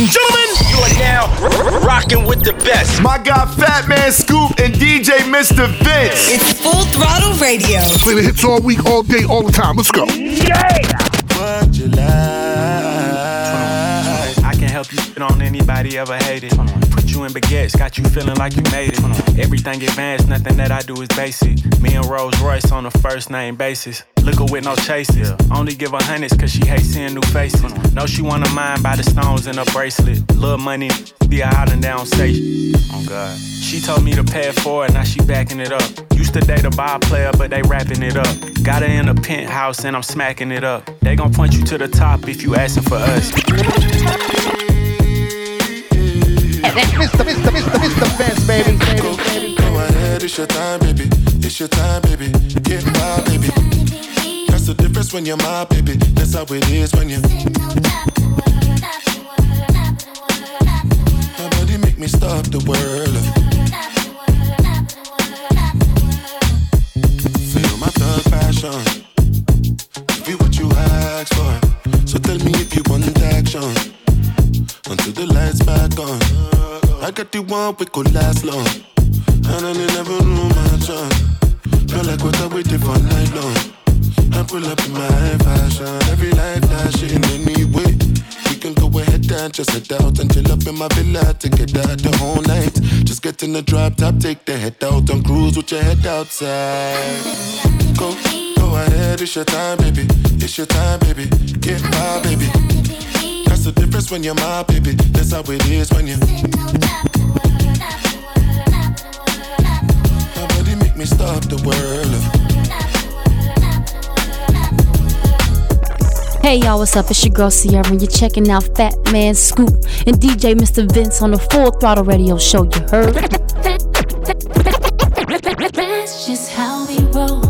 Ladies and gentlemen, you are now rocking with the best. My guy Fatman Scoop and DJ Mr. Vince. It's Full Throttle Radio. Play the hits all week, all day, all the time. Let's go. Yeah. What? I can help you on anybody ever hated. You in baguettes, got you feeling like you made it. Everything advanced, nothing that I do is basic. Me and Rolls Royce on a first name basis. Liquor with no chases. Only give her hundreds cause she hates seeing new faces. Know she wanna mind by the stones in her bracelet. Little money, be a out and down say. Oh God. She told me to pay for it forward, now she backing it up. Used to date a ball player, but they wrapping it up. Got her in a penthouse and I'm smacking it up. They gon' point you to the top if you asking for us. Mr. Mr. Mr. Mr. Vince, baby. Go, go ahead, it's your time, baby. It's your time, baby. Get my baby. That's the difference when you're my baby. That's how it is when you. Nobody make me stop the world. Feel my thug passion. Be what you ask for. So tell me if you want action. Until the lights back on. I got the one we could last long. And I never knew my chance. Feel like what I waited for night long. I pull up in my fashion. Every light flashing anyway. We can go ahead and just head out and chill up in my villa to get out the whole night. Just get in the drop top, take the head out and cruise with your head outside. Go, go ahead, it's your time, baby. It's your time, baby. Get my baby. That's the difference when you're my baby. That's how it is when you. Nobody make me stop the world. Hey y'all, what's up? It's your girl Sierra, and you're checking out Fat Man Scoop and DJ Mr. Vince on the Full Throttle Radio Show. You heard? That's just how we roll.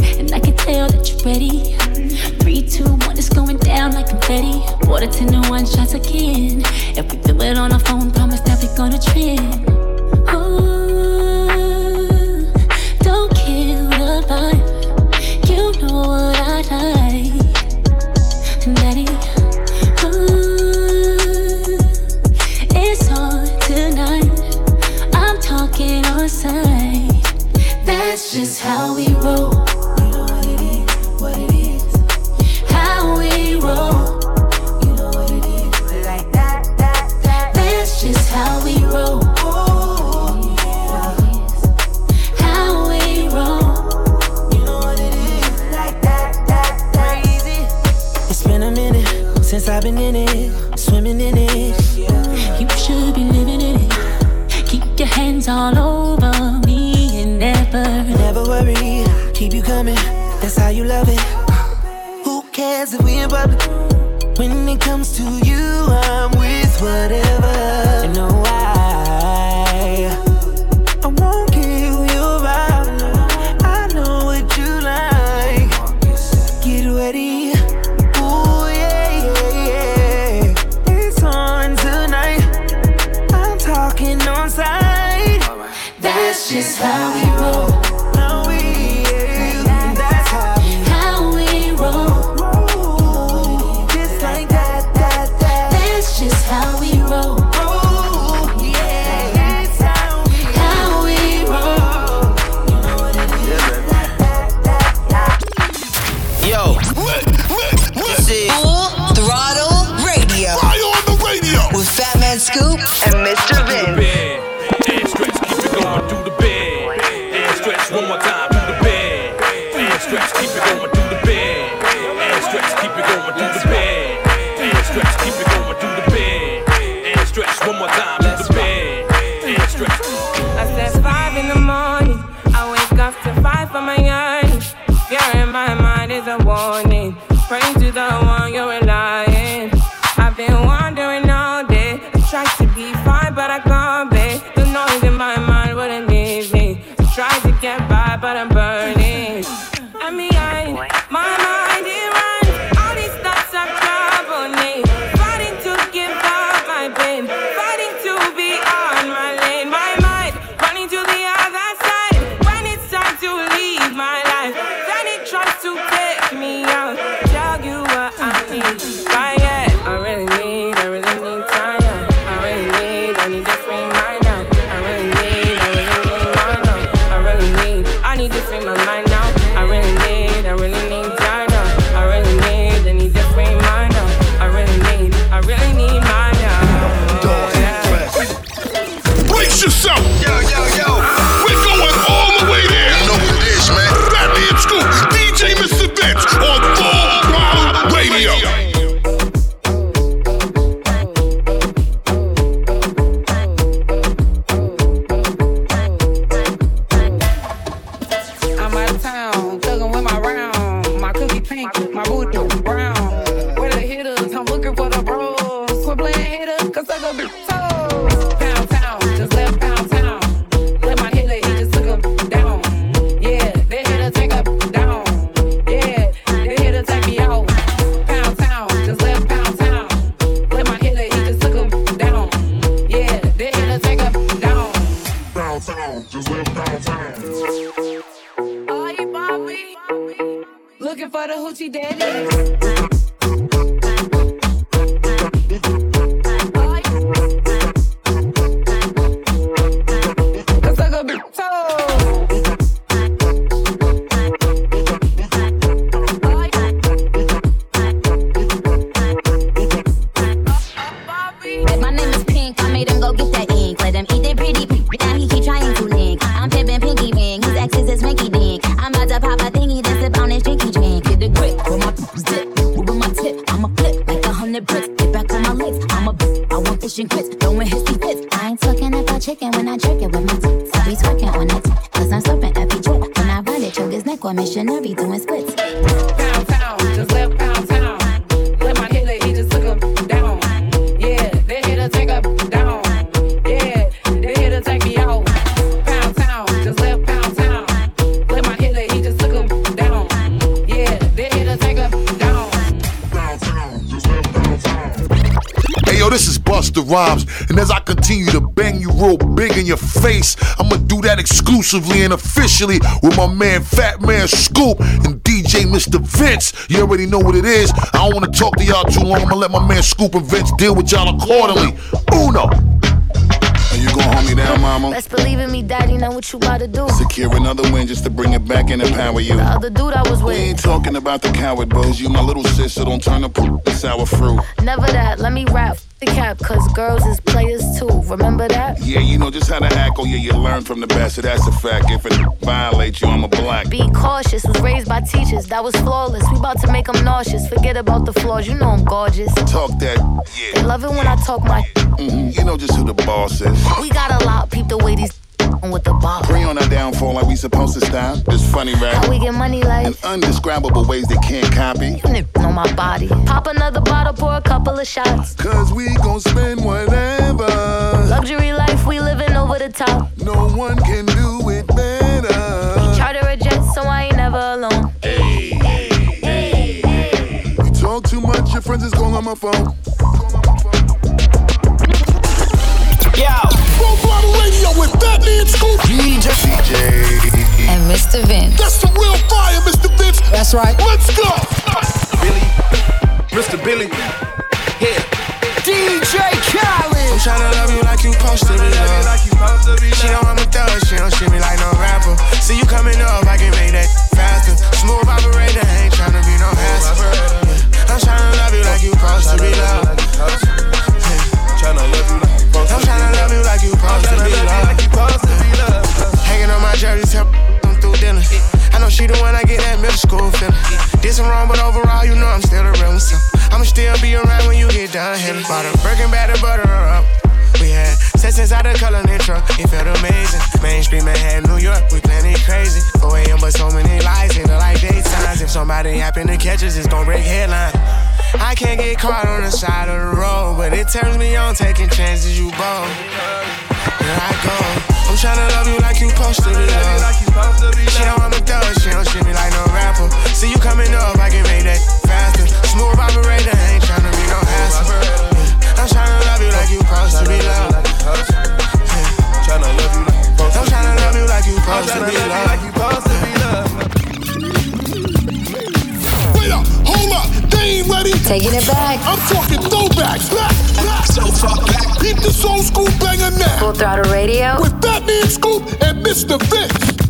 And you're ready. Three, two, one, it's going down like confetti. Water ten to one shots again. If we do it on our phone, promise that we're gonna trend. Scoop this is Busta Rhymes, and as I continue to bang you real big in your face, I'ma do that exclusively and officially with my man Fatman Scoop and DJ Mr. Vince. You already know what it is. I don't wanna talk to y'all too long. I'ma let my man Scoop and Vince deal with y'all accordingly. Uno. Are you gonna hold me down, mama? Best believe in me, daddy, know what you gotta do. Secure another win just to bring it back and empower you. The other dude I was with. We ain't talking about the coward buzz. You my little sis, so don't turn up the sour fruit. never that. Let me rap f- the cap, cause girls is players too. Remember that? Yeah, you know just how to act. Oh yeah, you learn from the best. So that's a fact. If it violates you, I'm a black. Be cautious, was raised by teachers, that was flawless. We about to make them nauseous. Forget about the flaws, you know I'm gorgeous. Talk that, They yeah. love it when I talk my. Mhm, You know just who the boss is. We got a lot, peep the way these with the bar. Pray on our downfall like we supposed to stop. This funny How we get money like And undescribable ways they can't copy. you niggas know my body. Pop another bottle, pour a couple of shots. Cause we gon' spend whatever. Luxury life, we living over the top. No one can do it better. Charter a jet, so I ain't never alone. You talk too much, your friends is calling on my phone. Full Throttle Radio with Fatman Scoop. DJ. DJ. And Mr. Vince. That's some real fire, Mr. Vince. That's right. Let's go. Billy, Mr. Billy, yeah. DJ Khaled. I'm tryna love you like you supposed to be loved. She don't want me thug, she don't treat me like no rapper. See you coming up, I can make that faster. Smooth operator, ain't tryna be no hassle. Yeah. I'm tryna love you like you supposed to be loved. Tryna love you like I'm through dinner. I know she the one I get that middle school feeling. Did some wrong, but overall, you know I'm still the real one. I'ma still be around when you get done here. Bought a Birkin bag to butter up. We had sex inside the color in truck, it felt amazing. Mainstream Manhattan, New York, we planning crazy. 4 a.m. but so many lies, ain't like daytimes. If somebody happen to catch us, it's gon' break headline. I can't get caught on the side of the road, but it turns me on taking chances, you bold. Here I go. I'm tryna love you like you supposed to be loved. She don't want me thug, she don't shit me like no rapper. See you coming up, I can make that faster. Smooth operator, ain't tryna be no hassle. I'm tryna love you like you supposed to be loved. Tryna love you like you supposed to be loved. I'm tryna love you like you supposed to be loved. They ain't ready. Taking it back. I'm talking throwbacks. Back, back, so far back. Keep this old school banger now. Full Throttle Radio. With Fatman Scoop and Mr. Vince.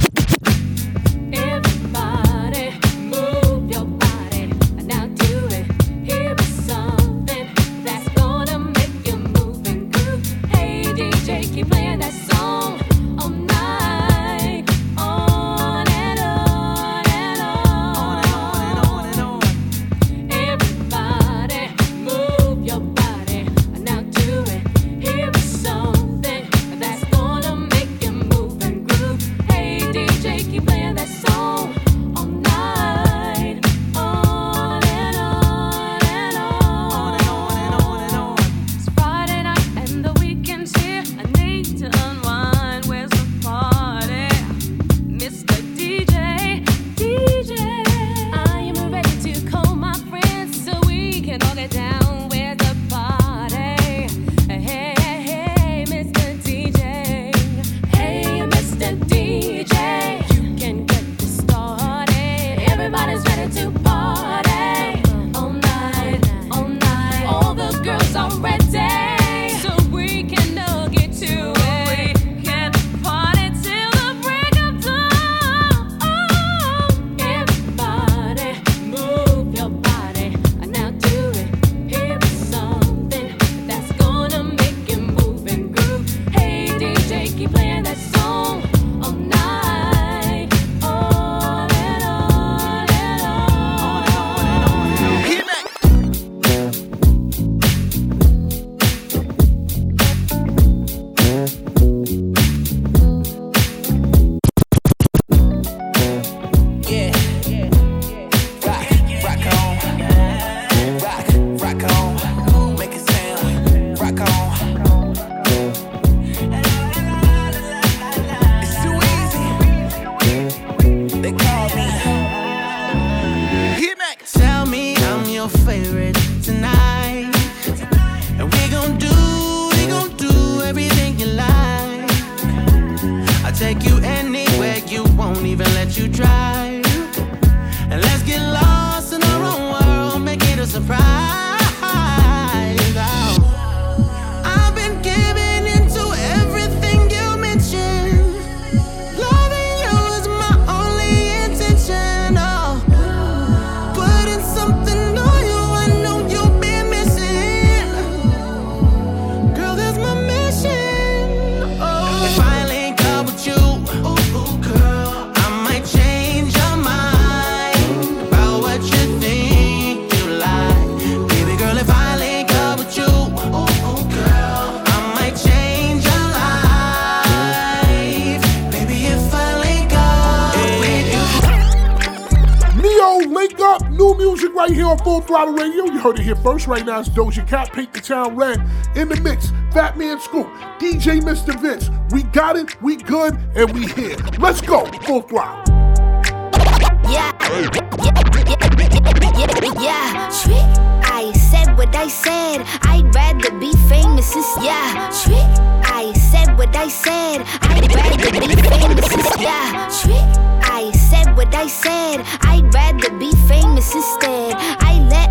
First. Right now is Doja Cat, Paint the Town Red. In the mix, Fatman Scoop, DJ Mr. Vince. We got it, we good, and we here. Let's go, Full Throttle. Yeah. Yeah. Yeah. Trick. I said what I said. I'd rather be famous instead. Yeah. Trick. I said what I said. I'd rather be famous instead. Yeah. Trick. I said what I said. I'd rather be famous instead. I let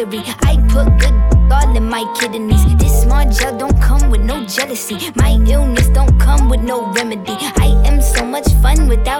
I put good all in my kidneys. This small gel don't come with no jealousy. My illness don't come with no remedy. I am so much fun without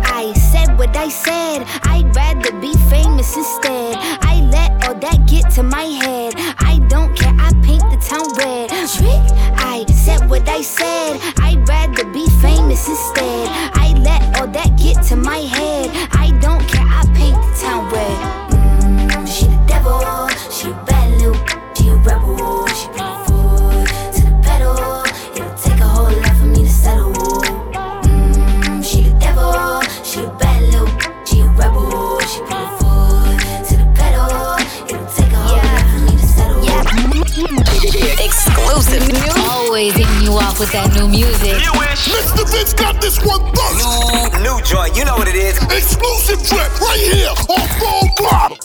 I said what I said. I'd rather be famous instead. I let all that get to my head. I don't care, I paint the town red. Trick, I said what I said. I'd rather be famous instead. I let all that get to my head. I don't care, I paint the town red. Mm, she the devil, she a bad little, she a rebel, Always hitting you off with that new music. Mr. Vince got this one first. New, new joint, you know what it is. Exclusive trip right here on Full Throttle.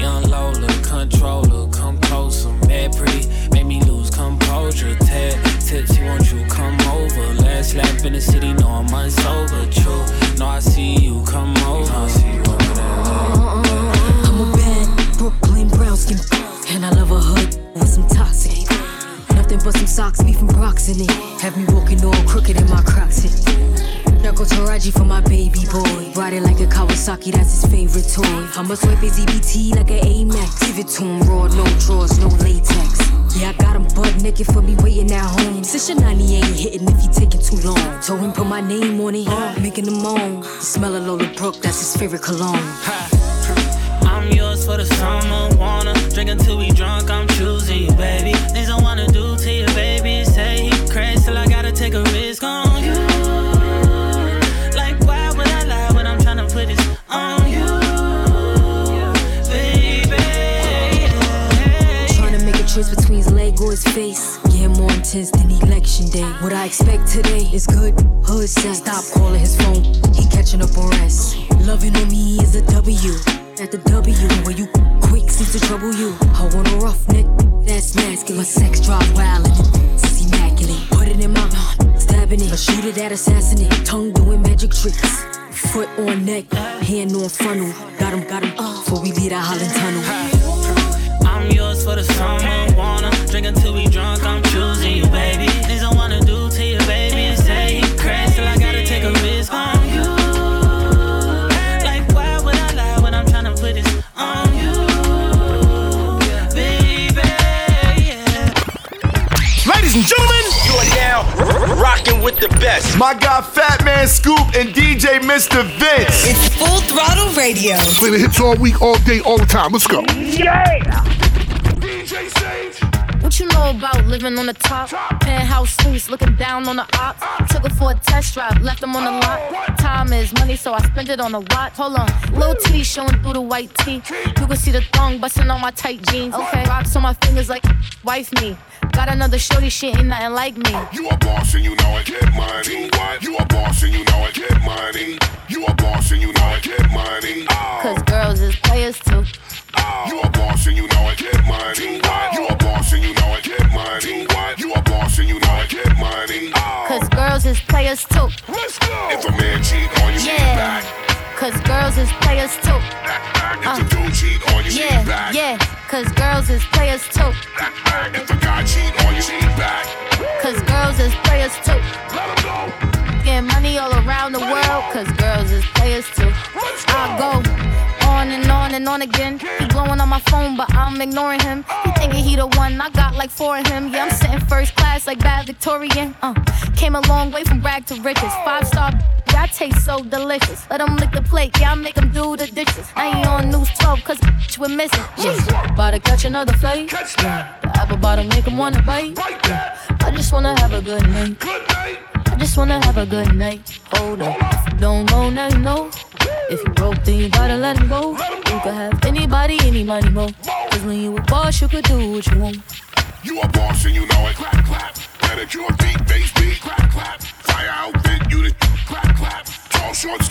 Young Lola, controller, come closer, mad pretty, make me lose composure. Tad tipsy, won't you come over? Last lap in the city, no I'm unsober. True, no I see you, come over. I see you over and a hood with some toxic. Nothing but some socks, beef and Brox in it. Have me walking all crooked in my Crocs. Hit. Yako Taraji for my baby boy. Riding like a Kawasaki, that's his favorite toy. I'ma swipe his EBT like an Amex. Give it to him raw, no drawers, no latex. Yeah, I got him butt naked for me waiting at home. Since your 90 ain't hitting if he taking too long. Told him put my name on it, making him moan. Smell of Lola Brooke, that's his favorite cologne. I'm yours for the summer, wanna drink until we baby. Things I wanna do to you, baby. Say he crazy till I gotta take a risk on you. Like why would I lie when I'm tryna put this on you, baby? Trying to make a choice between his leg or his face. Yeah, more intense than election day. What I expect today is good hood sex. Stop calling his phone, he catching up on rest. Loving on me is a W. At the W, where you quick seems to trouble you. I want a rough neck, that's masculine. My sex drive wild and it's immaculate. Put it in my mouth, stabbing it. I shoot it at assassinate. Tongue doing magic tricks. Foot on neck, hand on funnel. Got him, got him. Before we leave that Holland tunnel. I'm yours for the summer, wanna drink until we drunk. I'm choosing you, baby. Ladies and gentlemen, You are now rocking with the best. my guy Fatman Scoop and DJ Mr. Vince. It's Full Throttle Radio. Play the hits all week, all day, all the time. Let's go. What you know about living on the top? Penthouse suites, looking down on the ops. Took her for a test drive, left them on the lot. Time is money, so I spend it on a watch. Hold on, little T showing through the white tee. You can see the thong busting on my tight jeans. Okay, rocks on my fingers like wife me. Got another shorty, shit ain't nothing like me. You a boss and you know it, get money. You a boss and you know it, get money. You a boss and you know it, get money. Cause girls is players too. You a boss and you know it, get money. You a boss and you know it, get money. You a boss and you know it, get money. Cause girls is players too. Let's go. If a man cheat on you, Yeah. back. Cause girls is players too. If uh. a dude cheat on you, Yeah, yeah. Cause girls is players too. If a guy cheat on you, cheat back. Cause girls is players too. Let 'em go. Getting money all around the world. Cause girls is players too. I go on and on and on again. He blowing on my phone, but I'm ignoring him. He thinking he the one. I got like four of him. Yeah, I'm sitting first class like bad Victorian. Uh, came a long way from rag to riches. Five star. I taste so delicious. Let him lick the plate. Yeah, I make him do the dishes. I ain't on news 12 cause bitch, we're missing. Yeah. About to catch another flight. Yeah. The apple bottom make him wanna bite. Yeah. I just wanna have a good night. I just wanna have a good night. Hold up. Don't go, now you know. If you broke, then you gotta let him go. You could have anybody, any money, mo. Cause when you a boss, you could do what you want. You a boss and you know it. Clap, clap. Pedicure, beat, bass beat. Clap, clap. Fire outfit, you the clap, clap. Tall, short,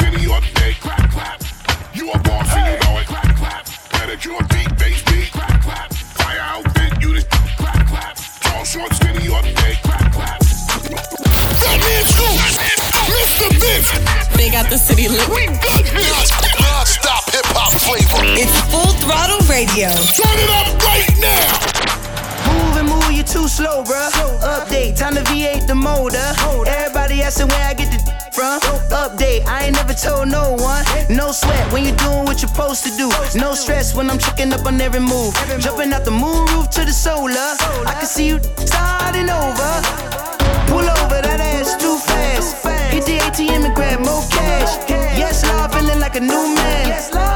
city lit. We got this. Non-stop hip hop flavor. It's full throttle radio. Turn it up right now. Move and move, you too slow, bruh. Update, time to V8 the motor. Everybody asking where I get the from. Update, I ain't never told no one. No sweat when you doing what you're supposed to do. No stress when I'm checking up on every move. Jumping out the moon roof to the solar. I can see you starting over. Pull over, that ass too fast. Hit the ATM and grab more cash. Yes, Lord, feeling like a new man.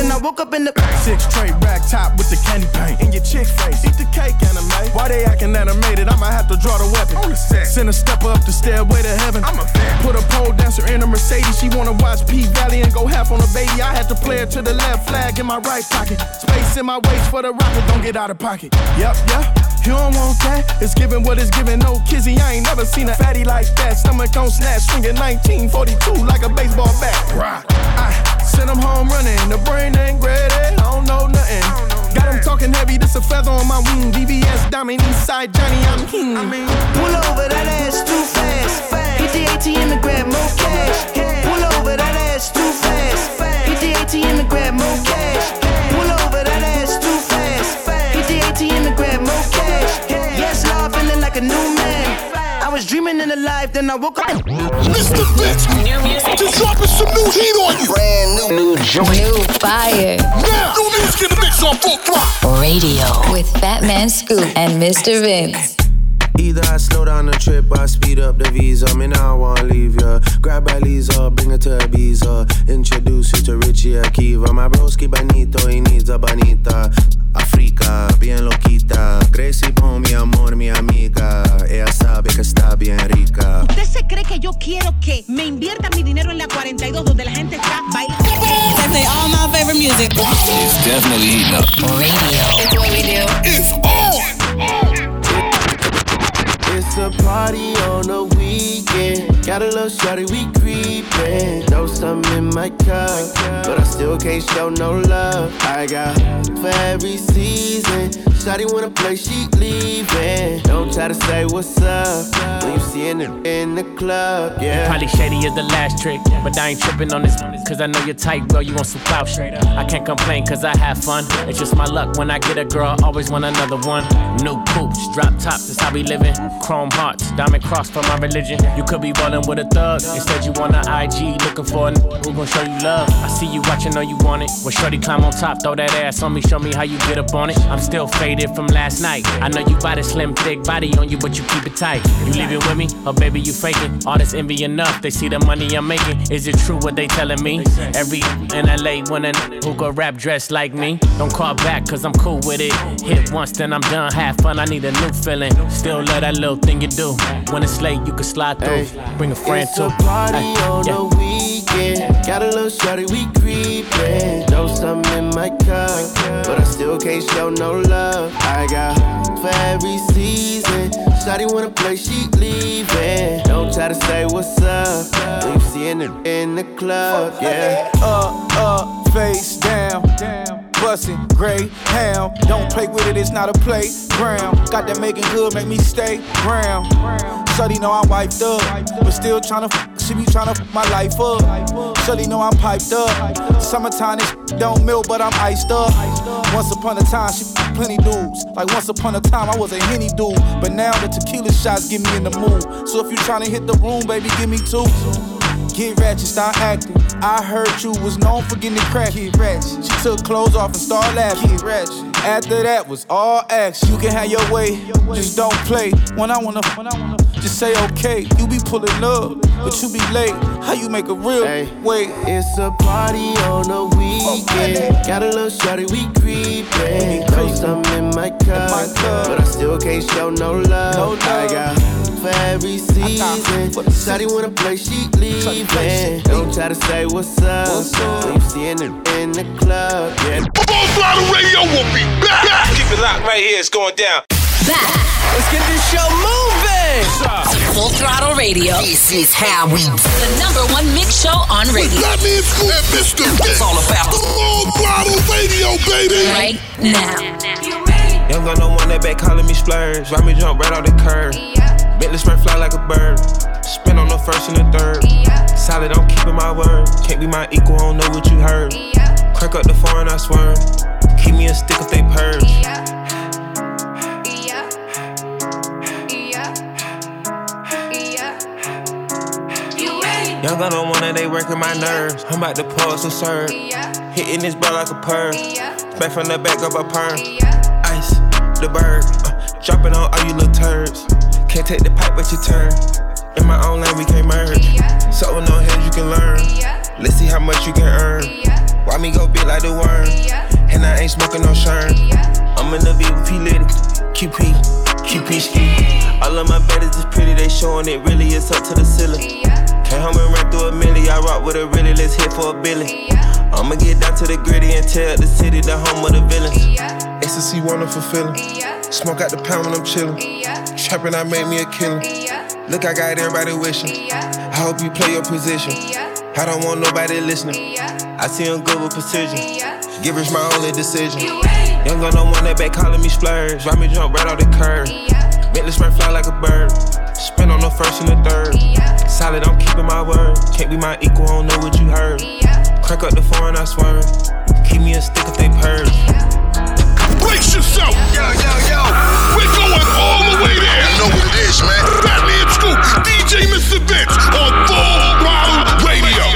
Then I woke up in the. Six tray rack top with the candy paint in your chick face. Eat the cake, anime. Why they acting animated? I'ma have to draw the weapon. on the Send a stepper up the stairway to heaven. I'm a fan. Put a pole dancer in a Mercedes. She wanna watch P Valley and go half on a baby. I had to play it to the left, flag in my right pocket. Space in my waist for the rocket. Don't get out of pocket. Yep, yep. You don't want that? It's giving what it's giving. No kizzy, I ain't never seen a fatty like that. Stomach on snatch, swinging 1942 like a baseball bat. Right. I send them home running. The brain ain't ready. I don't know nothing. Got them talking heavy. This a feather on my wing. DVS diamond, Eastside Johnny. I'm king. I mean, Pull over, that ass too fast. Hit the ATM and grab more cash. I woke up. Mr. Vince, just dropping some new heat on you. Brand new, new joint. New fire. Now, new music in the mix on full throttle. Radio with Fatman Scoop and Mr. Vince. Either I slow down the trip or I speed up the visa. Me now I wanna leave ya. Grab by Lisa, bring her to Ibiza. Introduce you to Richie Akiva. My broski Benito, he needs a bonita. Africa, bien loquita. Gracie pon mi amor, mi amiga. Ella sabe que está bien rica. ¿Usted se cree que yo quiero que me invierta mi dinero en la 42 donde la gente está bailando? They all my favorite music. It's definitely up. Radio. It's what we do. It's on. It's a party on the weekend. Got a little shorty, we creepin'. Know something in my cup, but I still can't show no love. I got for every season. Shawty wanna play, she leaving. Don't try to say what's up when you see it in the club, yeah. Probably shady is the last trick, but I ain't tripping on this cause I know you're tight, girl. You want some clout straight up. I can't complain cause I have fun. It's just my luck when I get a girl, always want another one. New poops, drop tops, that's how we living. Chrome hearts, diamond cross for my religion. You could be ballin' with a thug, instead you want an IG, looking for a n- who gon' show you love. I see you watching, know you want it. Well, shorty climb on top, throw that ass on me, show me how you get up on it. I'm still faded from last night. I know you got a slim, thick body on you, but you keep it tight. You leave it with me, or baby, you faking. All this envy enough, they see the money I'm making. Is it true what they telling me? Every in LA when a n- who could rap dressed like me. Don't call back, cause I'm cool with it. Hit once, then I'm done. Have fun, I need a new feeling. Still love that little thing you do. When it's late, you can slide through. Bring a friend It's too. a party Ay, on yeah. the weekend. Got a little shorty, we creepin'. Know something in my cup, but I still can't show no love. I got for every season. Shawty wanna play, she leaving. Don't try to say what's up when you see it in the club, yeah. up, up, face down. Bustin' gray hound. Don't play with it, it's not a playground. Got that making good, make me stay brown. Shorty know I'm wiped up, but still tryna f- she be tryna f- my life up. Shorty know I'm piped up. Summertime, this don't melt, but I'm iced up. Once upon a time, she plenty dudes. Like once upon a time, I was a henny dude. But now the tequila shots get me in the mood. So if you tryna hit the room, baby, give me two. Get ratchet, start acting. I heard you was known for getting crack. Get ratchet. She took clothes off and started laughing. Get ratchet. After that was all action. You can have your way, just don't play. When I wanna, when I wanna, just say okay. You be pulling up, but you be late. How you make a real wait? It's a party on the weekend. Oh, got a little shorty, we creepin'. I'm in my cup, but I still can't show no love. I got for every season. Shawty wanna play, she leaving. Don't try to say what's up when you see it in the club, yeah. Full Throttle Radio will be back. Keep it locked right here. It's going down. Let's get this show moving. Full Throttle Radio. This is how we The number one mix show on radio. That means Scoop and Mr. It's all about the Full Throttle Radio, baby. Right now. Young gun, no one that back calling me splurge. Ride me jump right off the curb. Bentley spray fly like a bird. Spin on the first and the third. Solid, I'm keeping my word. Can't be my equal, I don't know what you heard. Crack up the foreign, I swear. Keep me a stick if they purge. Yeah. Young gun, no one that they working my nerves. I'm about to pause and serve. Hitting this ball like a perm. Back from the back of a perm. Ice, the bird. Uh, dropping on all you little turds. Can't take the pipe, but you turn. In my own lane, we can't merge. So no heads you can learn. Let's see how much you can earn. Why me go big like the worm? And I ain't smoking no shern. I'm in the VIP lady. QP, QP ski. All of my baddies is pretty, they showing it really It's up to the ceiling. Came home and ran through a milli. I rock with a really, let's hit for a billy. I'ma get down to the gritty and tell the city the home of the villains. Ecstasy, wonderful feeling. Smoke out the pound when I'm chillin'. Trapping, I made me a killer. Look, I got everybody wishing. I hope you play your position. I don't want nobody listening. I see him good with precision. Give us my only decision. Young gun, no one that back calling me splurge. Ride me jump right off the curb. Bentley spray fly like a bird. Spin on the first and the third. Solid, I'm keeping my word. Can't be my equal, I don't know what you heard. Crack up the foreign, I swear. Keep me a stick if they purge. Brace yourself. Yo, yo, yo. We're going all the way there. You know what it is, man. Fatman Scoop, DJ Mr. Vince on Full Throttle Radio.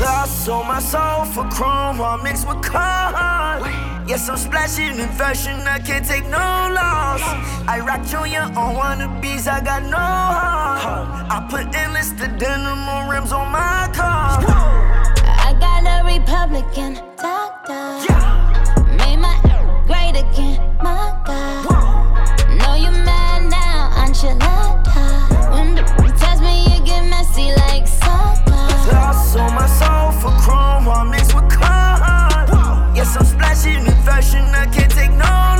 Lost on my soul for chrome while mixed with con. Yes, I'm splashing in fashion, I can't take no loss. I rock Junior on wannabes, I got no heart. I put endless the denim on rims on my car. I got a Republican doctor. Made my great again, my God. Know you mad now, enchilada. When the test me, you get messy like soda. Lost on my soul for chrome while mixed with con. Yes, I'm splashing in fashion, I can't take no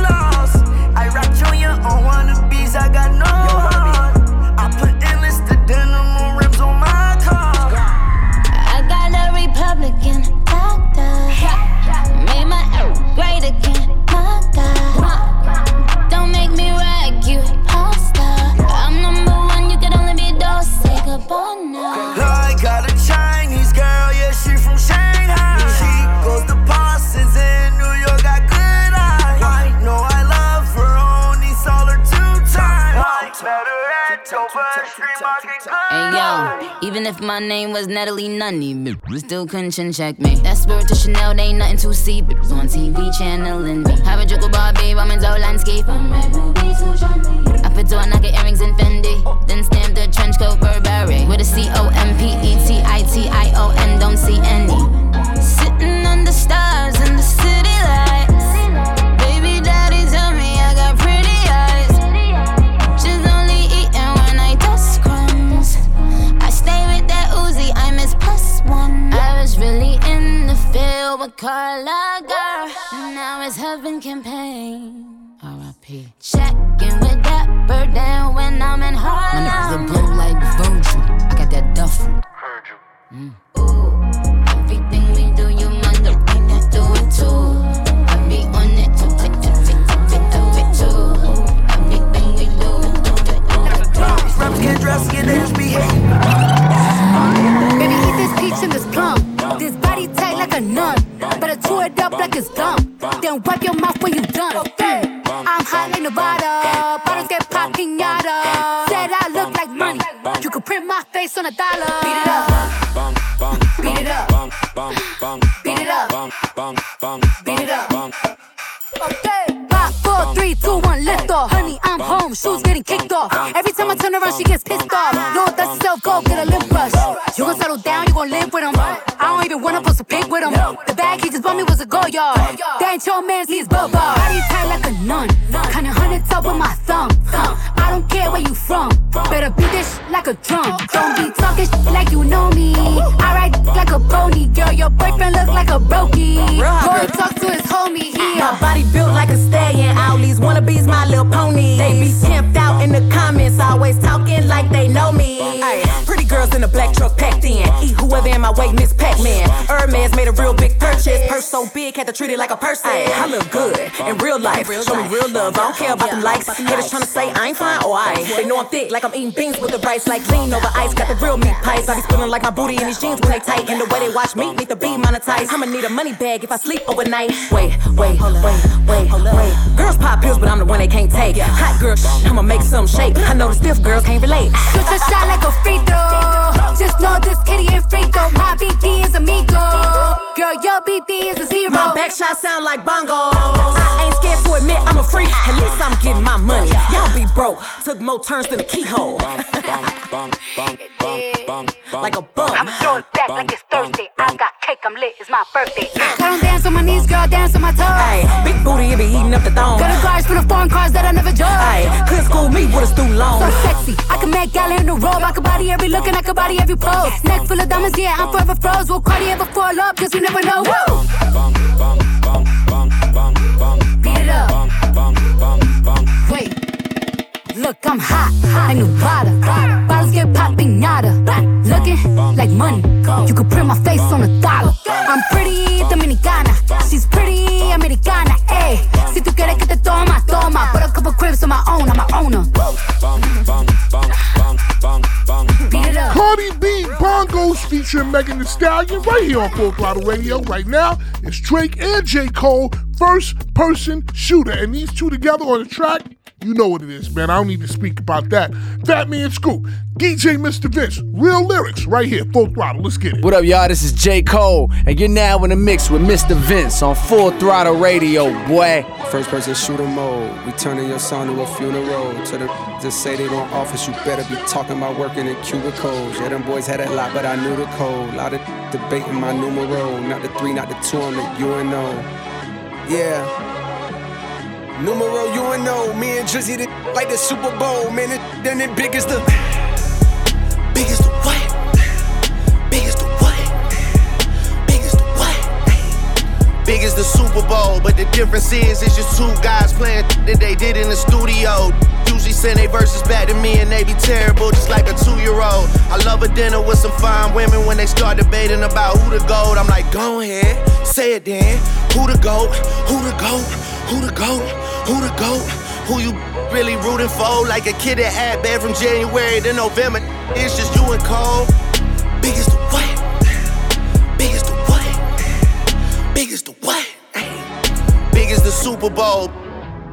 even if my name was Natalie Nunny, bitch, still couldn't chin check me. That spirit to Chanel, they ain't nothing to see, bitch. On TV channeling me. Have a joke about babe, I'm in Zoe landscape. I put two nugget earrings in Fendi, then stamp the trench coat Burberry with a C O M P E T I T I O N. Don't see any. Sitting under stars in the city lights. The field with Carla, girl. Now it's heaven campaign. R.I.P. Checking with that bird down when I'm in Harlem. My niggas blow like Virgil. I got that duffel. Mm. Everything we do, you mind the right that do it too. I be on it to fit, fit, fit, fit, do it too. Everything we do, do it, do it too. These rappers can't dress, yeah, they just behave. Baby, eat this peach and this plum. This body tight like a nun. Better chew it up like it's gum. Then wipe your mouth when you done. Okay. I'm hot in Nevada. Bottles get popped pinata. Said I look like money. You could print my face on a dollar. Beat it up. Beat it up. Beat it up. Beat it up. Okay. Five, four, three, two, one, lift off. Honey, I'm home. Shoes getting kicked off. Every time I turn around, she gets pissed off. No, that's yourself. Go get a lip brush. You gon' settle down. You gon' live with him. I don't even wanna post a pic with him. The bag he just bought me was a Goyard. That ain't your man's. He's bubba. Body tight like a nun. Kinda hundred top with my thumb. I don't care where you from. Better beat this like a drum. Don't be talking like you know me. I ride like a pony, girl. Your boyfriend look like a brokey. Boy, talk to his homie. He My body built like a stallion. Owlies wanna be Be's my little pony. They be pimped out in the comments, always talking like they know me. Ay, pretty girls in a black truck packed in. Eat whoever in my way, Miss Pac-Man. Hermes made a real big purchase. Purse so big, had to treat it like a person. I look good in real life. Show me real love. I don't care about them likes. Haters tryna say I ain't fine or I. They know I'm thick, like I'm eating beans with the rice, like lean over ice. Got the real meat pies. I be spilling like my booty in these jeans when they tight. And the way they watch me need to be monetized. I'ma need a money bag if I sleep overnight. Wait, wait, wait, wait, wait. Girls pop pills, but I'm the one they can't take. Hot girl, I'ma make some shake. I know the stiff girls can't relate. Shoot your shot like a free throw. Just know this kitty ain't free throw. My BD is amigo. Girl, your BD is a zero. My back shot sound like bongo. I ain't scared to admit I'm a freak. At least I'm getting my money. Y'all be broke. Took more turns than a keyhole. like a bum. I'm throwing back like it's Thursday. I got cake, I'm lit, it's my birthday. I don't dance on my knees, girl, dance on my toes. Ay, big booty, it be eating up the thong. Got a guards for the foreign cars that I never drove. Ay, could school me with a stool long. So sexy, I can make gal in the robe. I can body every look and I can body every pose. Neck full of diamonds, yeah, I'm forever froze. Will Cardi ever fall up? Cause you never know. Woo! Beat it up. Wait. Look, I'm hot, like Nevada. Bottles get popping nada. Looking like money. You could print my face on a dollar. I'm pretty dominicana. She's pretty americana. Ayy, si tú quieres que te toma, toma. Put a couple cribs on my own, I'm my owner. Cardi B Bongos featuring Megan Thee Stallion right here on Full Throttle Radio. Right now, it's Drake and J. Cole, first person shooter. And these two together on the track, you know what it is, man. I don't need to speak about that. Fatman Scoop, DJ Mr. Vince, real lyrics right here, Full Throttle. Let's get it. What up, y'all? This is J. Cole, and you're now in the mix with Mr. Vince on Full Throttle Radio, boy. First person shooter mode. We turning your son to a funeral. To the just say they don't office, you better be talking about working in cubicles. Yeah, them boys had a lot, but I knew the code. A Lot of debating my numero. Not the three, not the two on the UNO. Yeah. Numero UNO. Me and Drizzy the, like the Super Bowl. Man, it, then it big as the. Big as the what? Big as the what? Big as the what? Big as the Super Bowl, but the difference is it's just two guys playing that they did in the studio. Usually send they verses back to me and they be terrible, just like a two-year-old. I love a dinner with some fine women when they start debating about who the goat. I'm like, go ahead, say it then. Who the goat? Who the goat? Who the goat? Who the goat? Who you really rooting for? Like a kid that had bad from January to November. It's just you and Cole. Big as the what? Big as the what? Big as the what? Big as the Super Bowl.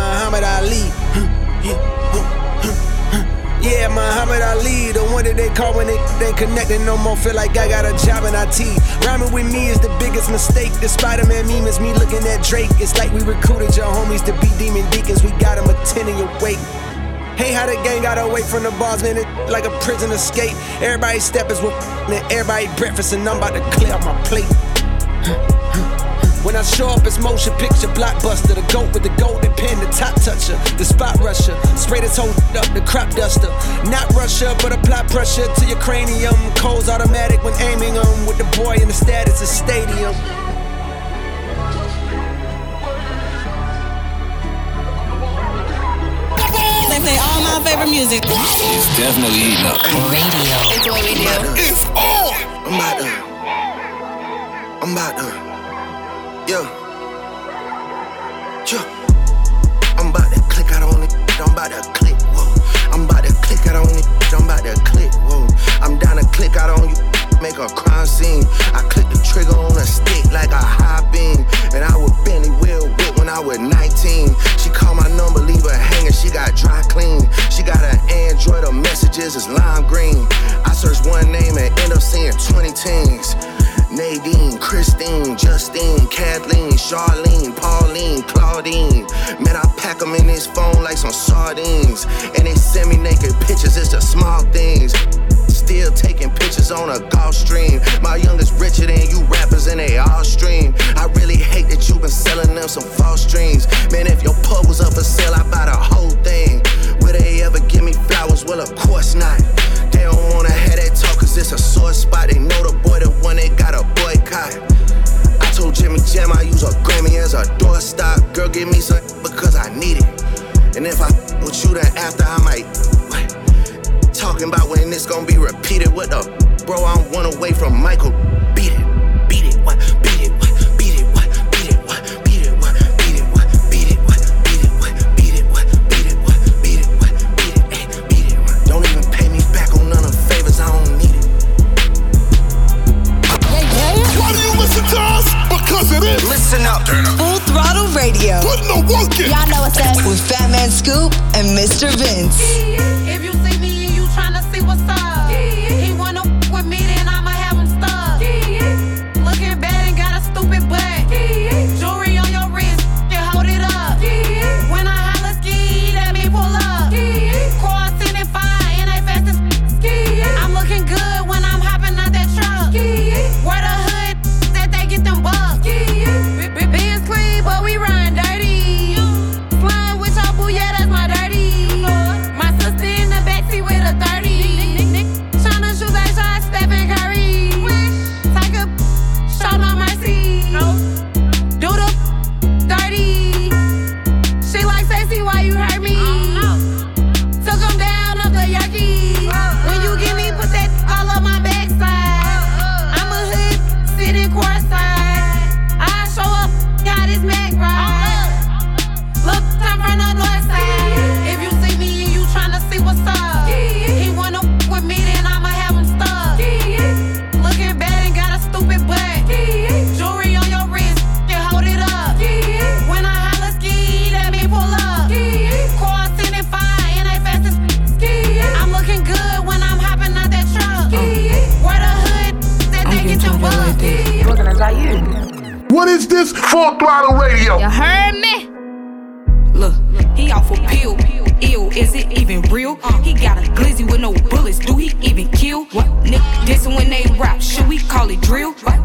Muhammad Ali. Yeah, Muhammad Ali, the one that they call when they ain't connected no more. Feel like I got a job in IT. Rhyming with me is the biggest mistake. The Spider Man meme is me looking at Drake. It's like we recruited your homies to be demon deacons. We got them attending your wake. Hey, how the gang got away from the bars, man, it like a prison escape. Everybody step is with and everybody breakfast, and I'm about to clear up my plate. When I show up, it's motion picture blockbuster. The goat with the golden pen, the top toucher, the spot rusher. Spray this whole up, the crop duster. Not Russia, but apply pressure to your cranium. Cole's automatic when aiming them. With the boy in the status of stadium. They play all my favorite music. It's definitely heating up. Radio. It's what we do. It's on. I'm about to. I'm about to. Yeah. Yeah. I'm about to click out on it. I'm about to click. Whoa. I'm about to click out on it. I'm about to click. Whoa. I'm down to click out on you. Make a crime scene. I click the trigger on a stick like a high beam. And I would Benny Will whip when I was 19. She called my number, leave her hanging. She got dry clean. She got an Android, her messages is lime green. I search one name and end up seeing 20 teens. Nadine, Christine, Justine, Kathleen, Charlene, Pauline, Claudine. Man, I pack them in this phone like some sardines. And they send me naked pictures, it's the small things. Still taking pictures on a Gulfstream. My youngest richer than you rappers, and they all stream. I really hate that you been selling them some false dreams. Man, if your pub was up for sale, I'd buy the whole thing. Will they ever give me flowers? Well, of course not. They don't wanna have that talk, cause it's a sore spot. They know the boy, the one they got a boycott. I told Jimmy Jam I use a Grammy as a doorstop. Girl, give me some because I need it. And if I with you, then after I might. What? Talking about when this gonna be repeated. What the? Bro, I'm one away from Michael. Beat it, beat it, what? Beat it, what? Beat it, what? Beat it, what? Beat it, what? Beat it, what? Beat it, what? Beat it, what? Beat it, what? Beat it, what? Beat it, what? Beat it, ay, beat it, what? Don't even pay me back on none of favors, I don't need it. Why do you listen to us? Because it is. Listen up. Full throttle radio. Put no work in. Y'all know what's up. With Fatman Scoop and Mr. Vince. If you see me and you throttle radio. You heard me? Look, he off a pill. Ew, is it even real? He got a glizzy with no bullets. Do he even kill? What? Nick dissing when they rap. Should we call it drill? What?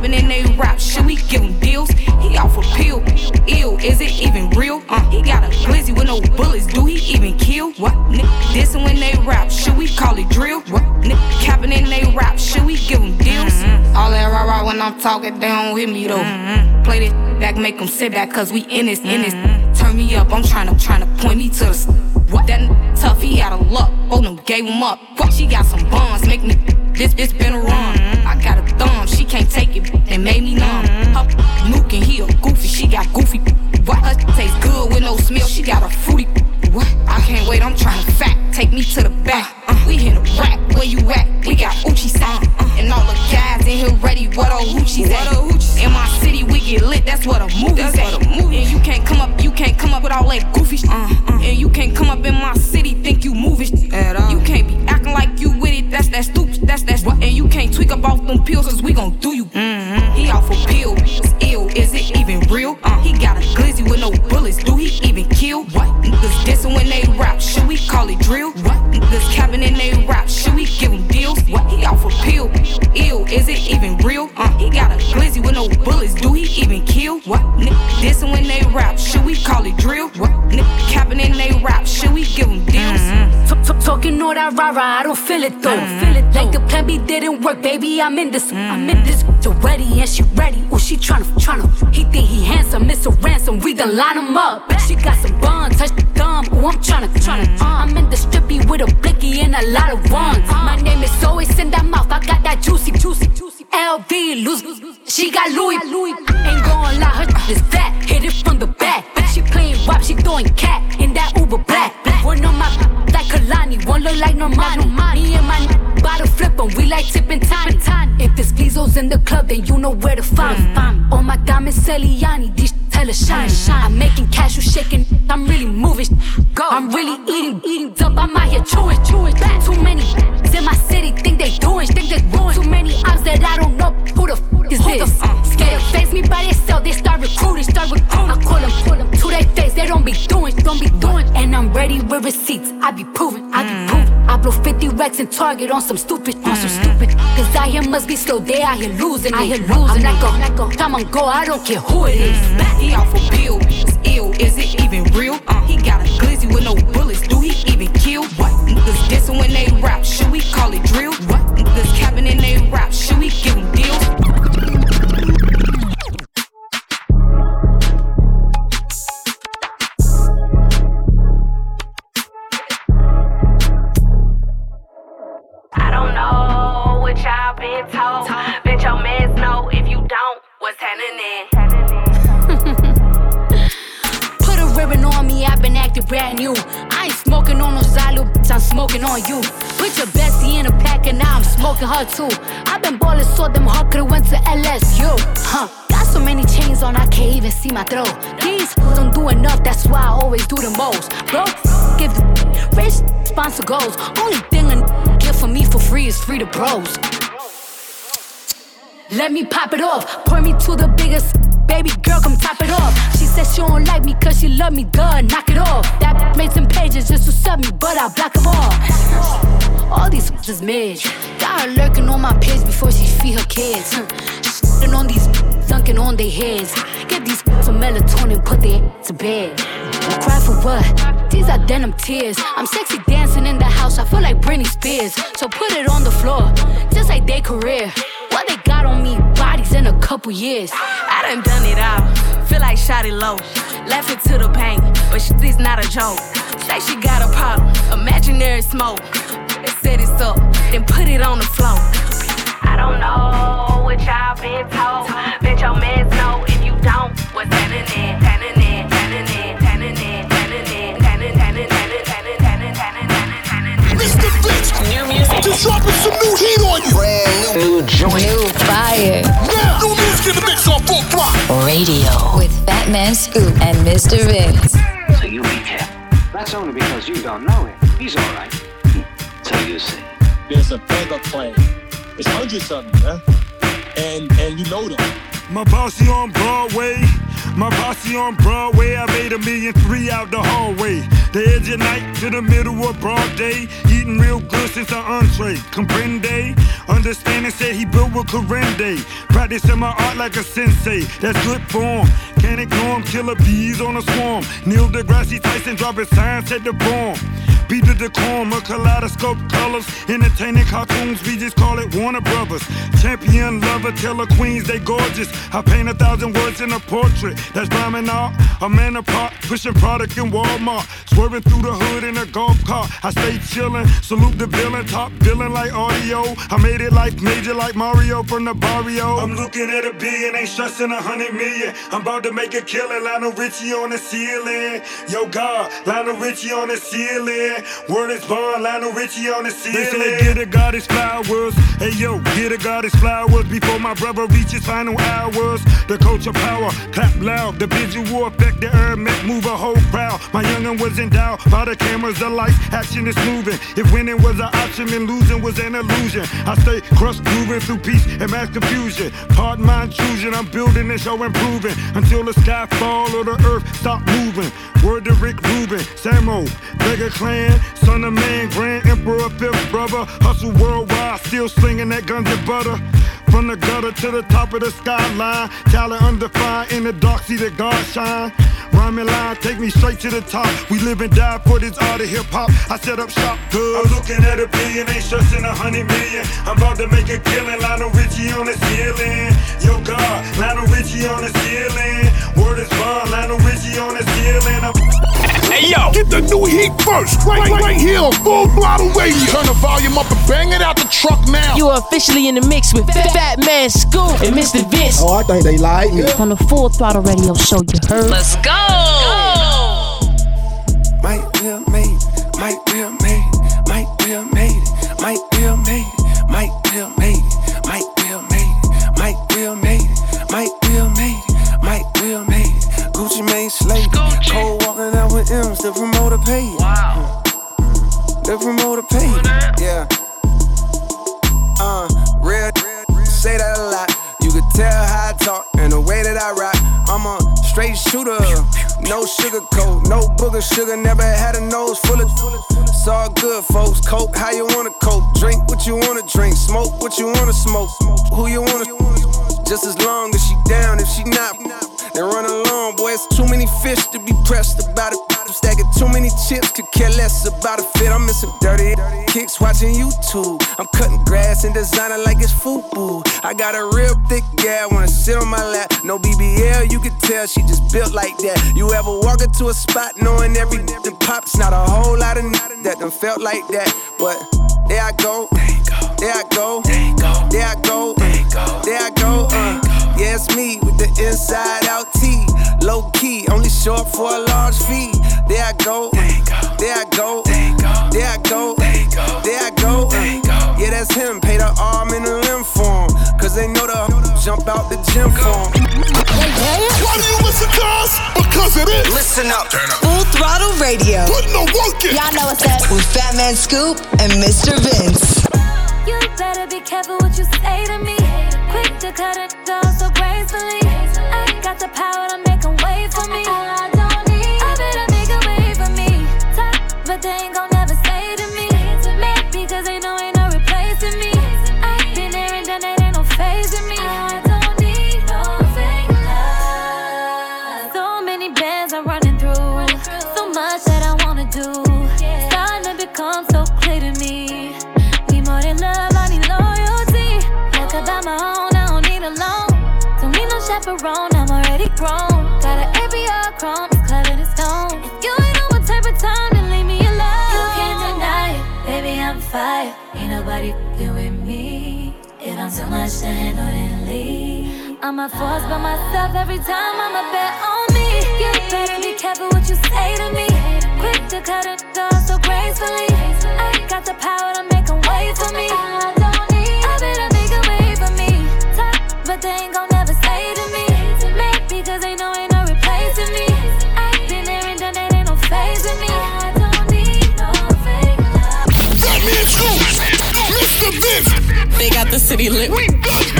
Capping in they rap. Should we give him deals? He off a pill. Ew, is it even real? Uh, he got a glizzy with no bullets. Do he even kill? What? Nick dissing when they rap. Should we call it drill? What? Nick capping in they rap. Should we give him deals? Mm-hmm. All that rah rah when I'm talking, they don't hit me though. Mm-hmm. Play this back, make them sit back, cause we in this, in this. Mm-hmm. Turn me up, I'm tryna, tryna point me to the. What? That n- tough, he out of luck. Oh no, gave him up. What? She got some bonds, make me. This, this been a run. I got a thumb, she can't take it, they made me numb. Her nuking, he a goofy, she got goofy. What? Her taste good with no smell, she got a fruity. What? I can't wait, I'm tryna fat. Take me to the back. Uh, we in a rap, where you at? We got Uchi sound. Uh, and all the guys in here ready, what a hoochies at? In my city, we get lit, that's what a movie's at. And you can't come up, you can't come up with all that goofy shit. Uh, uh. And you can't come up in my city, think you moving at all. You can't be acting like you with it, that's that stupid, that's that. And you can't tweak up off them pills, cause we gon' do you. He that rah rah, I don't feel it though. Mm. Feel it like the plan B didn't work, baby. I'm in this, mm. I'm in this. So ready and she ready. Oh, she tryna, tryna. He think he handsome, Mr. Ransom. We done line him up. She got some buns, touch the thumb. Oh, I'm tryna, tryna. Mm. Uh, I'm in the strippy with a blicky and a lot of ones. Uh. My name is always in that mouth. I got that juicy, juicy, juicy. LV, loose. She got Louis. Ain't gonna lie, her is fat. Hit it from the back. WAP, she throwing cat in that Uber black. One on my like Kalani, one look like Normani. Me and my bottle flippin', we like tipping tiny. If there's Flizos in the club, then you know where to find me. Oh my diamonds, Celiani, these tell her shine. shine. I'm making cash, you shaking. I'm really moving. Go. I'm really eating, eating up. I'm out here chewing, chewing. Too many in my city think they doing, think they ruin. Too many odds that I don't know who the. Who the is this? Scared face me by themselves, they start recruiting, start recruiting. I call them, pull them to their face, they don't be doing, don't be doing. And I'm ready with receipts, I be proving, I be mm. proving. I blow 50 racks and target on some stupid, on some mm. stupid. Cause I here must be slow, they out here losing, I here losing. I go, I go, time on go, I don't care who it is. Mm. He off for pills, ill, is it even real? Uh, he got a glizzy with no bullets, do he even kill? What? Niggas dissing when they rap, should we call it drill? Smoking on you. Put your bestie in a pack and now I'm smoking her too. I've been ballin' so them hard could've went to LSU. Huh. Got so many chains on, I can't even see my throat. These don't do enough, that's why I always do the most. Bro, give the rich sponsor goals. Only thing a get for me for free is free to bros. Let me pop it off, pour me to the biggest. Baby girl, come top it off. She said she don't like me cause she love me, duh, knock it off. That made some pages just to sub me, but I block them all. All these is mid. Got her lurking on my page before she feed her kids. Shitting on these dunking on their heads. Get these some melatonin, put their to bed. I Cry for what? These are denim tears. I'm sexy dancing in the house, I feel like Britney Spears. So put it on the floor, just like their career. What they got on me, bodies in a couple years. I done done it all. Feel like shot it low. It to the pain, but shit is not a joke. Say she got a problem, imaginary smoke. Set it up, then put it on the floor. I don't know what y'all been told. Bet your mans know if you don't, what's happening, New music. just dropping some new heat on you. Brand new, new joint. New fire. Now, new music in the mix on full throttle. Radio. With Fatman Scoop and Mr. Vince. So you be careful. That's only because you don't know him. He's all right. So you see. There's a bigger clan. It's hundreds of them, huh? And and you know them. My bossy on Broadway. My bossy on Broadway. I made a million three out the hallway. The edge of night to the middle of broad day. Eating real good since the entree. Comprende? Understanding said he built with Corrende. Practicing my art like a sensei. That's good form. Can't ignore him. Killer bees on a swarm. Neil deGrasse Tyson dropping science at the bomb. Beat the decorum, a kaleidoscope colors. Entertaining cartoons, we just call it Warner Brothers. Champion lover, tell the queens they gorgeous. I paint a thousand words in a portrait. That's rhyming art. A man apart, pushing product in Walmart. Swerving through the hood in a golf cart. I stay chillin', salute the villain, top villain like audio. I made it like major like Mario from the barrio. I'm looking at a billion, ain't stressing a hundred million. I'm about to make a killing, Lionel Richie on the ceiling. Yo, God, Lionel Richie on the ceiling. Word is born, Lionel Richie on the ceiling. They say get a God his flowers. Hey yo, get a God his flowers before my brother reaches final hours. The of power, clap loud. The visual effect, the herb move a whole crowd. My youngin' was endowed by the cameras, the lights, action is moving. If winning was an option, then losing was an illusion. I stay crushed, moving through peace and mass confusion. Pardon my intrusion, I'm building and show improving until the sky fall or the earth stop moving. Word to Rick Rubin, Samo, Vega Clan, son of man, Grand Emperor, fifth brother. Hustle worldwide, still slinging that guns and butter. From the gutter to the top of the skyline. Talent undefined in the dark, see the God shine. Rhyming line, take me straight to the top. We live and die for this art of hip hop. I set up shop good. I'm looking at a billion, ain't stressing a hundred million. I'm about to make a killing. Lionel Richie on the ceiling. Yo, God, Lionel Richie on the ceiling. Word is bond, Lionel Richie on the ceiling. I'm Hey yo, get the new heat first, right, right, right here on Full Throttle Radio. Turn the volume up and bang it out the truck now. You are officially in the mix with Fat Man Scoop and Mr. Vince. Oh, I think they like me. On the Full Throttle Radio Show, you heard? Let's go. Might will made it, might will made it, might will made it, might will made it, might will made it, might will made it, might will made it, might will made it, might will made it. Gucci made slave. Cold walking out with M's, the promoter paid. Wow. The promoter paid. Yeah. Uh, real, say that a lot. You could tell how I talk and the way that I rock. I'm a straight shooter, no sugar coat, no booger sugar. Never had a nose full of. It's all good, folks. Coke, how you wanna cope? Drink what you wanna drink, smoke what you wanna smoke. Who you wanna? Just as long as she down, if she not, then run along, boy. It's too many fish to be pressed about it. I'm stacking too many chips, could care less about a fit. I'm missing dirty kicks watching YouTube. I'm cutting grass and designing like it's FUBU. I got a real thick gal, wanna sit on my lap. No BBL, you can tell she just built like that. You ever walk into a spot knowing every the pops? Not a whole lot of nada that done felt like that, but there I go. There I go. There I go. There I go. Uh, yeah, it's me with the inside out T. Low key, only short for a large fee. There I go. There I go. There I go. There I go. Yeah, that's him. Pay the arm and the limb for him. Cause they know the jump out the gym for him. Why do you listen to us? Because it is. Listen up. Full Throttle Radio. Putting the work in. Y'all know what's up. With Fatman Scoop and Mr. Vince. You better be careful what you say to me. Quick cut it off so gracefully. I got the power to make leave. I'm a force by myself every time I'm a bet on me. You better be careful what you say to me. Quick to cut it off so gracefully. I got the power to make 'em wait for me. I don't need. I better make 'em wait for me. Talk, but they ain't gon' never say to me. Mad because they know ain't no replacing me. I've been there and done that, ain't no phasing me. I don't need no fake love. Fatman Scoop. Mr. Vince. They got the city lit. We got this. Non-stop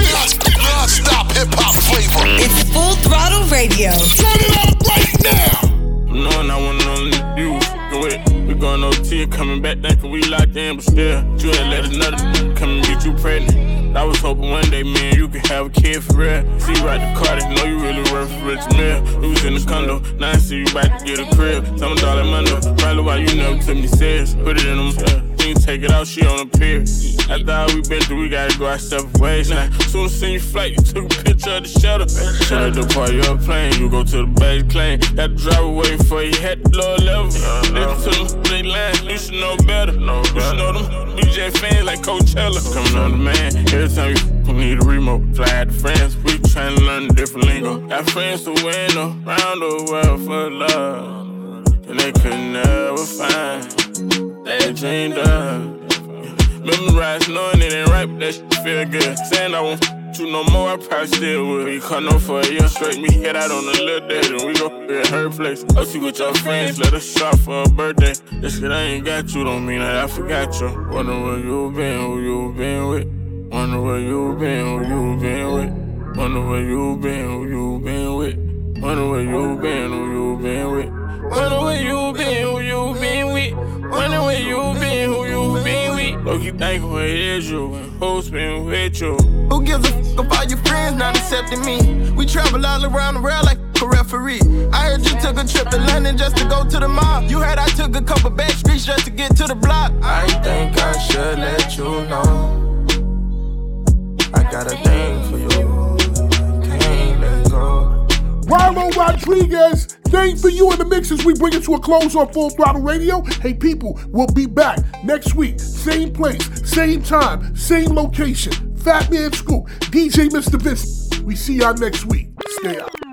hip hop flavor. It's Full Throttle Radio. Turn it up right now. Knowing I want to you fucking with. We going OT and coming back thinking we locked in, but still, you ain't let another come and get you pregnant. I was hoping one day, me and you could have a kid for real. See you ride the car, they know you really worth a rich meal. We was in the condo, now I see you about to get a crib. Tell me dollar Mundo, probably why you never took me serious. Put it in them, you take it out, she on a pier. After all we been through, we gotta go our separate ways now. Soon as seen you flight, you took a picture of the shelter. Shut at the part your plane, you go to the base claim. That to drive away before you had the lower level. Listen to them, they lying, you should know better. You should know them DJ fans like Coachella. Coming on the man, every time you need a remote. Fly out to France, we trying to learn a different lingo. Got friends to win around the world for love. And they could never find they dreamed of. Memorize knowing it ain't right, but that shit feel good. Saying I won't f- you no more, I probably still would. We cut no for a year straight, me head out on a little day, then we go at her place. Go see with your friends, let us shop for a birthday. This shit I ain't got you, don't mean that I forgot you. Wonder where you been, who you been with. Wonder where you been, who you been with. Wonder where you been, who you been with. Wonder where you been, who you been with. Wonder where you been, who you been with. Wonder where you been, who you been with. Look, you think where it is you and who's been with you. Who gives a fuck about your friends not accepting me? We travel all around the world like a referee. I heard you took a trip to London just to go to the mall. You heard I took a couple back streets just to get to the block. I think I should let you know. I got a thing for you. Rylo Rodriguez, thing for you in the mix as we bring it to a close on Full Throttle Radio. Hey, people, we'll be back next week. Same place, same time, same location. Fatman Scoop, DJ Mr. Vince. We see y'all next week. Stay out.